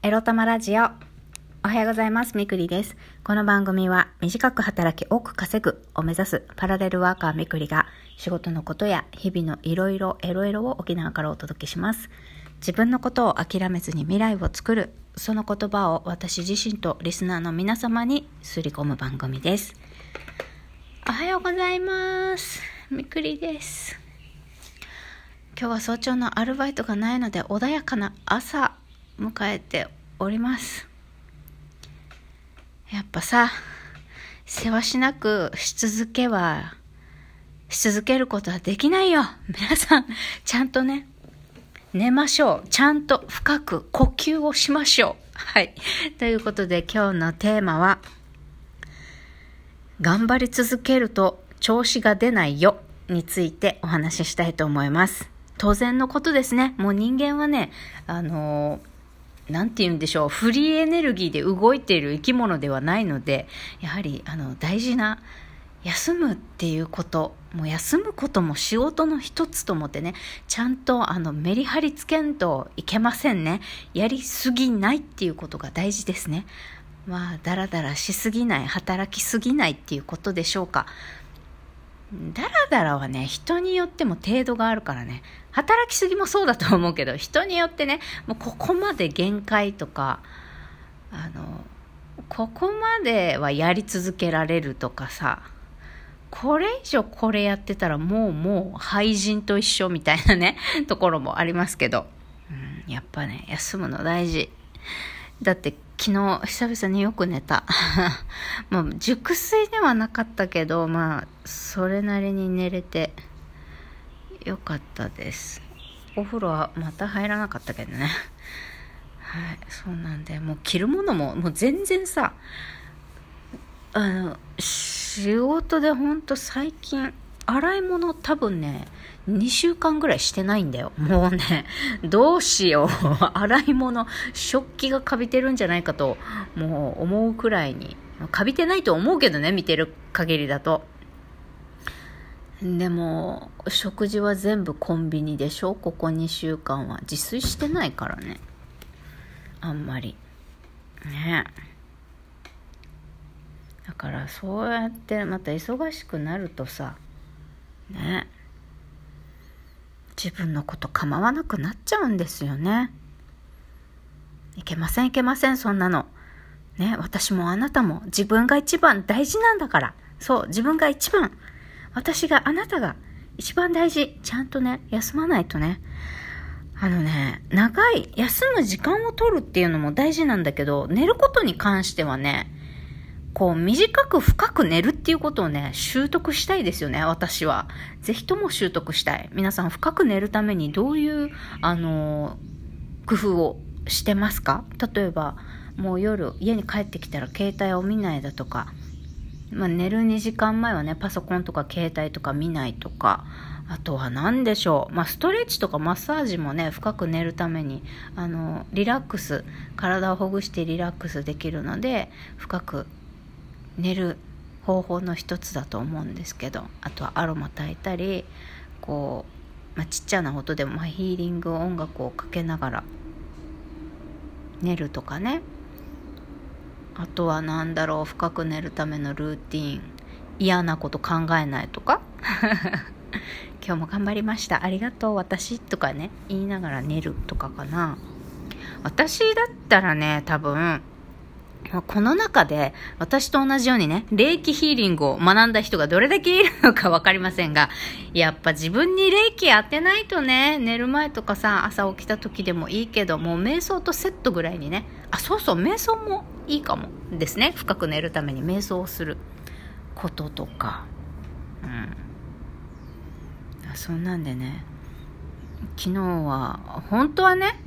エロ玉ラジオ。おはようございます。みくりです。この番組は短く働き多く稼ぐを目指すパラレルワーカーみくりが仕事のことや日々のいろいろエロエロを沖縄からお届けします。自分のことを諦めずに未来を作る、その言葉を私自身とリスナーの皆様にすり込む番組です。おはようございます。みくりです。今日は早朝のアルバイトがないので穏やかな朝迎えております。やっぱさ世話しなくし続けはし続けることはできないよ。皆さんちゃんとね寝ましょう。ちゃんと深く呼吸をしましょう。はい。ということで今日のテーマは頑張り続けると調子が出ないよ。についてお話ししたいと思います。当然のことですね。もう人間はね、あのー、なんて言うんでしょう、フリーエネルギーで動いている生き物ではないので、やはり、あの、大事な、休むっていうこと、もう休むことも仕事の一つと思ってね、ちゃんとあのメリハリつけんといけませんね。やりすぎないっていうことが大事ですね。まあ、だらだらしすぎない、働きすぎないっていうことでしょうか。だらだらはね、人によっても程度があるからね、働きすぎもそうだと思うけど、人によってね、もうここまで限界とか、あの、ここまではやり続けられるとかさ、これ以上これやってたらもうもう廃人と一緒みたいなね、ところもありますけど、うん、やっぱね、休むの大事。だって昨日久々によく寝た。まあ熟睡ではなかったけど、まあそれなりに寝れてよかったです。お風呂はまた入らなかったけどね。はい、そうなんで、もう着るものももう全然さ、あの、仕事でほんと最近、洗い物多分ね、2週間ぐらいしてないんだよ。もうね、どうしよう。洗い物、食器がカビてるんじゃないかと、もう思うくらいに。カビてないと思うけどね、見てる限りだと。でも、食事は全部コンビニでしょ？ここ2週間は。自炊してないからね。あんまり。ねだからそうやってまた忙しくなるとさ、ね自分のこと構わなくなっちゃうんですよね。いけませんいけませんそんなの。ね私もあなたも自分が一番大事なんだから。そう自分が一番。私があなたが一番大事。ちゃんとね休まないとね。あのね、長い休む時間を取るっていうのも大事なんだけど、寝ることに関してはね、こう短く深く寝るっていうことをね、習得したいですよね、私は。ぜひとも習得したい。皆さん深く寝るためにどういう、あの工夫をしてますか？例えば、もう夜家に帰ってきたら携帯を見ないだとか、まあ、寝る2時間前はね、パソコンとか携帯とか見ないとか、あとは何でしょう？まあ、ストレッチとかマッサージもね、深く寝るために、あの、リラックス、体をほぐしてリラックスできるので、深く寝る方法の一つだと思うんですけど、あとはアロマ炊いたり、こう、まあ、ちっちゃな音でも、ま、ヒーリング音楽をかけながら寝るとかね。あとは何だろう、深く寝るためのルーティン。嫌なこと考えないとか 今日も頑張りました。ありがとう、私とかね、言いながら寝るとかかな。私だったらね、多分、この中で私と同じようにね、霊気ヒーリングを学んだ人がどれだけいるのかわかりませんが、やっぱ自分に霊気当てないとね、寝る前とかさ、朝起きた時でもいいけど、もう瞑想とセットぐらいにね、あ、そうそう、瞑想もいいかもですね。深く寝るために瞑想をすることとか。うん。そんなんでね、昨日は、本当はね、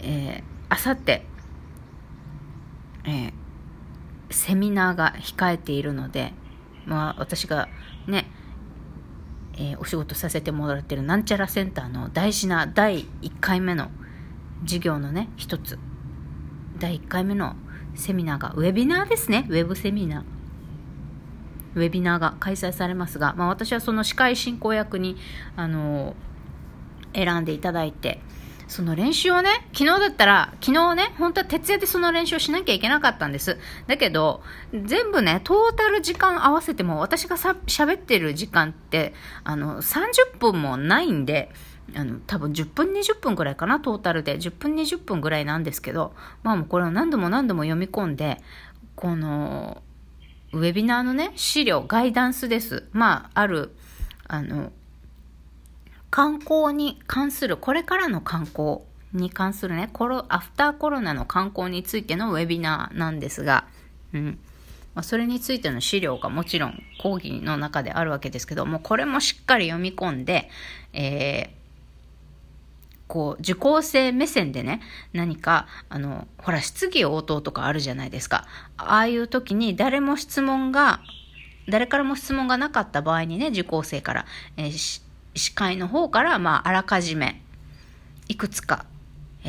えー、あさって、えー、セミナーが控えているので、まあ、私がね、えー、お仕事させてもらってるなんちゃらセンターの大事な第1回目の授業のね、一つ、第1回目のセミナーが、ウェビナーですね、ウェブセミナー。ウェビナーが開催されますが、まあ、私はその司会進行役に、あの選んでいただいて、その練習をね、昨日だったら、昨日ね、本当は徹夜でその練習をしなきゃいけなかったんです。だけど、全部ね、トータル時間合わせても、私がさ、喋ってる時間って、あの、30分もないんで、あの、多分10分20分ぐらいかな、トータルで。10分20分ぐらいなんですけど、まあもうこれを何度も何度も読み込んで、この、ウェビナーのね、資料、ガイダンスです。まあ、ある、あの、観光に関する、これからの観光に関するね、コロ、アフターコロナの観光についてのウェビナーなんですが、うん。まあ、それについての資料がもちろん講義の中であるわけですけども、これもしっかり読み込んで、えー、こう、受講生目線でね、何か、あの、ほら、質疑応答とかあるじゃないですか。ああいう時に誰も質問が、誰からも質問がなかった場合にね、受講生から、えー、司会の方から、まあ、あらかじめ、いくつか、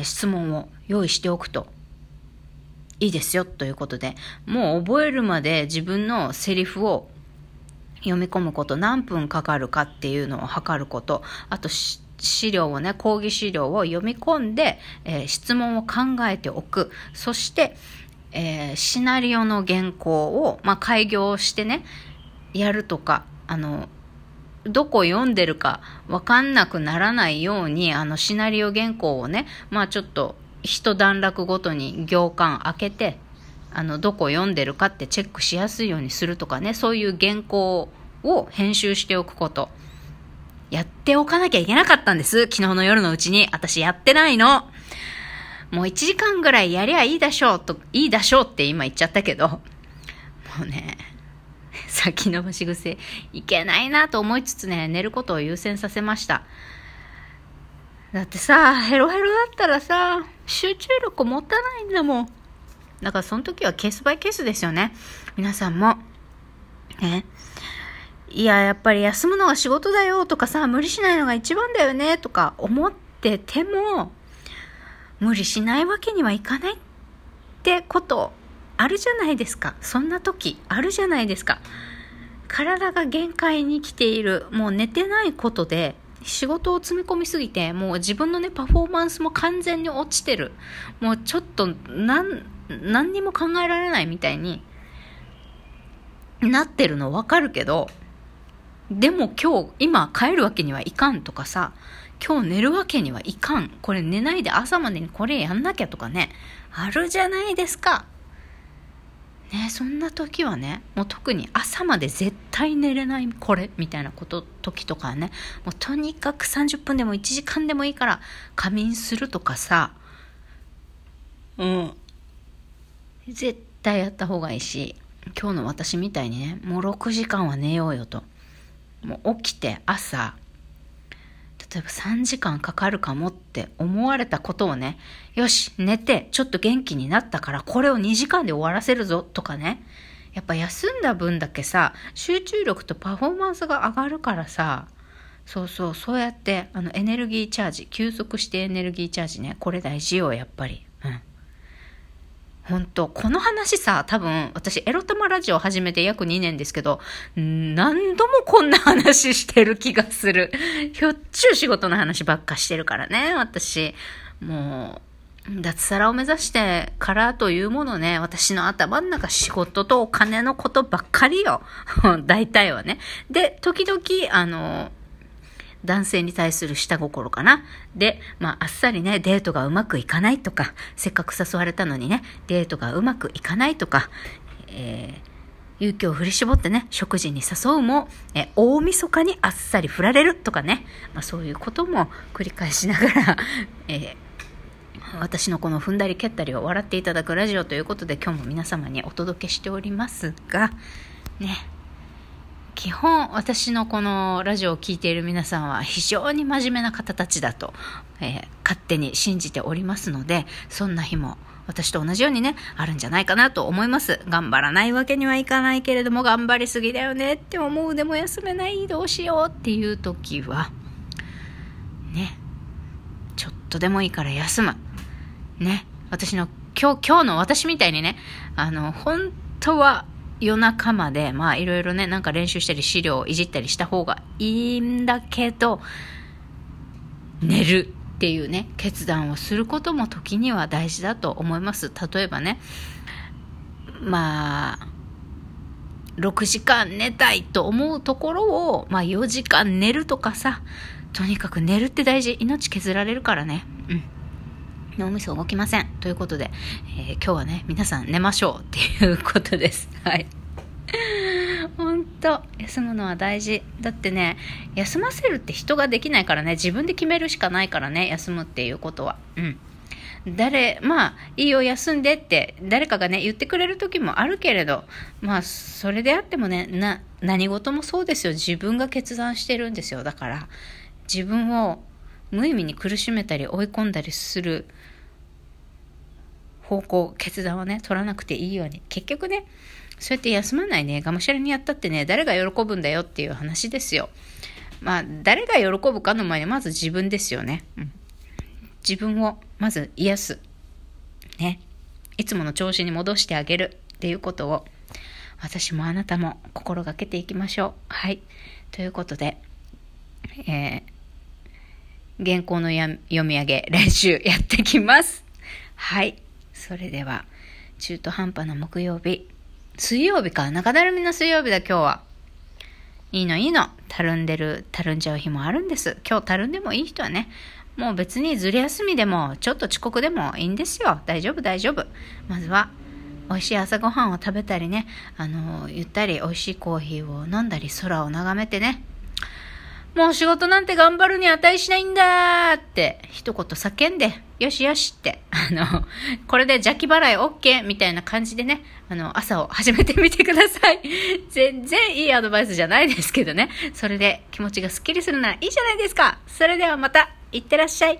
質問を用意しておくと、いいですよ、ということで、もう覚えるまで自分のセリフを読み込むこと、何分かかるかっていうのを測ること、あと、資料をね、講義資料を読み込んで、えー、質問を考えておく。そして、えー、シナリオの原稿を、まあ、開業してね、やるとか、あの、どこ読んでるかわかんなくならないように、あの、シナリオ原稿をね、まあちょっと、一段落ごとに行間開けて、あの、どこ読んでるかってチェックしやすいようにするとかね、そういう原稿を編集しておくこと。やっておかなきゃいけなかったんです。昨日の夜のうちに。私やってないの。もう1時間ぐらいやりゃいいでしょうと、いいでしょうって今言っちゃったけど、もうね、先延ばし癖、いけないなと思いつつね、寝ることを優先させました。だってさ、ヘロヘロだったらさ、集中力持たないんだもん。だからその時はケースバイケースですよね。皆さんも。ね。いや、やっぱり休むのが仕事だよとかさ、無理しないのが一番だよねとか思ってても、無理しないわけにはいかないってことあるじゃないですか。そんな時あるじゃないですか。体が限界に来ている。もう寝てないことで、仕事を詰め込みすぎて、もう自分のね、パフォーマンスも完全に落ちてる。もうちょっと、なん、何にも考えられないみたいになってるのわかるけど、でも今日、今帰るわけにはいかんとかさ、今日寝るわけにはいかん。これ寝ないで朝までにこれやんなきゃとかね、あるじゃないですか。ねそんな時はね、もう特に朝まで絶対寝れないこれみたいなこと、時とかね、もうとにかく30分でも1時間でもいいから仮眠するとかさ、うん。絶対やった方がいいし、今日の私みたいにね、もう6時間は寝ようよと。もう起きて朝、例えば3時間かかるかもって思われたことをね、よし、寝て、ちょっと元気になったから、これを2時間で終わらせるぞ、とかね。やっぱ休んだ分だけさ、集中力とパフォーマンスが上がるからさ、そうそう、そうやって、あの、エネルギーチャージ、休息してエネルギーチャージね、これ大事よ、やっぱり。うん。本当この話さ、多分、私、エロ玉ラジオ始めて約2年ですけど、何度もこんな話してる気がする。ひょっちゅう仕事の話ばっかしてるからね、私。もう、脱サラを目指してからというものね、私の頭の中仕事とお金のことばっかりよ。大体はね。で、時々、あの、男性に対する下心かな。で、まあ、あっさりね、デートがうまくいかないとか、せっかく誘われたのにね、デートがうまくいかないとか、えー、勇気を振り絞ってね、食事に誘うも、え大晦日にあっさり振られるとかね、まあ、そういうことも繰り返しながら、えー私のこの踏んだり蹴ったりを笑っていただくラジオということで今日も皆様にお届けしておりますが、ね、基本私のこのラジオを聴いている皆さんは非常に真面目な方たちだと、えー、勝手に信じておりますので、そんな日も私と同じようにね、あるんじゃないかなと思います。頑張らないわけにはいかないけれども、頑張りすぎだよねって思うでも休めない、どうしようっていう時は、ね、ちょっとでもいいから休む。ね、私の今日、今日の私みたいにね、あの、本当は夜中まで、まあいろいろね、なんか練習したり資料をいじったりした方がいいんだけど、寝る。っていうね、決断をすることも時には大事だと思います。例えばね、まあ、6時間寝たいと思うところを、まあ4時間寝るとかさ、とにかく寝るって大事。命削られるからね。うん。脳みそ動きません。ということで、えー、今日はね、皆さん寝ましょうっていうことです。はい。本当休むのは大事。だってね、休ませるって人ができないからね、自分で決めるしかないからね、休むっていうことは。うん。誰、まあ、いいよ、休んでって、誰かがね、言ってくれる時もあるけれど、まあ、それであってもね、な、何事もそうですよ。自分が決断してるんですよ。だから、自分を無意味に苦しめたり追い込んだりする方向、決断をね、取らなくていいように。結局ね、そうやって休まないね、がむしゃらにやったってね、誰が喜ぶんだよっていう話ですよ。まあ、誰が喜ぶかの前にまず自分ですよね。うん。自分をまず癒す。ね。いつもの調子に戻してあげるっていうことを、私もあなたも心がけていきましょう。はい。ということで、えー、原稿の読み上げ練習やってきます。はい。それでは、中途半端な木曜日。水曜日か。中だるみの水曜日だ、今日は。いいのいいの。たるんでる、たるんじゃう日もあるんです。今日たるんでもいい人はね、もう別にずる休みでも、ちょっと遅刻でもいいんですよ。大丈夫、大丈夫。まずは、美味しい朝ごはんを食べたりね、あの、ゆったり美味しいコーヒーを飲んだり、空を眺めてね、もう仕事なんて頑張るに値しないんだって一言叫んで、よしよしって、あの、これで邪気払い OK みたいな感じでね、あの、朝を始めてみてください。全然いいアドバイスじゃないですけどね。それで気持ちがスッキリするならいいじゃないですか。それではまた、いってらっしゃい。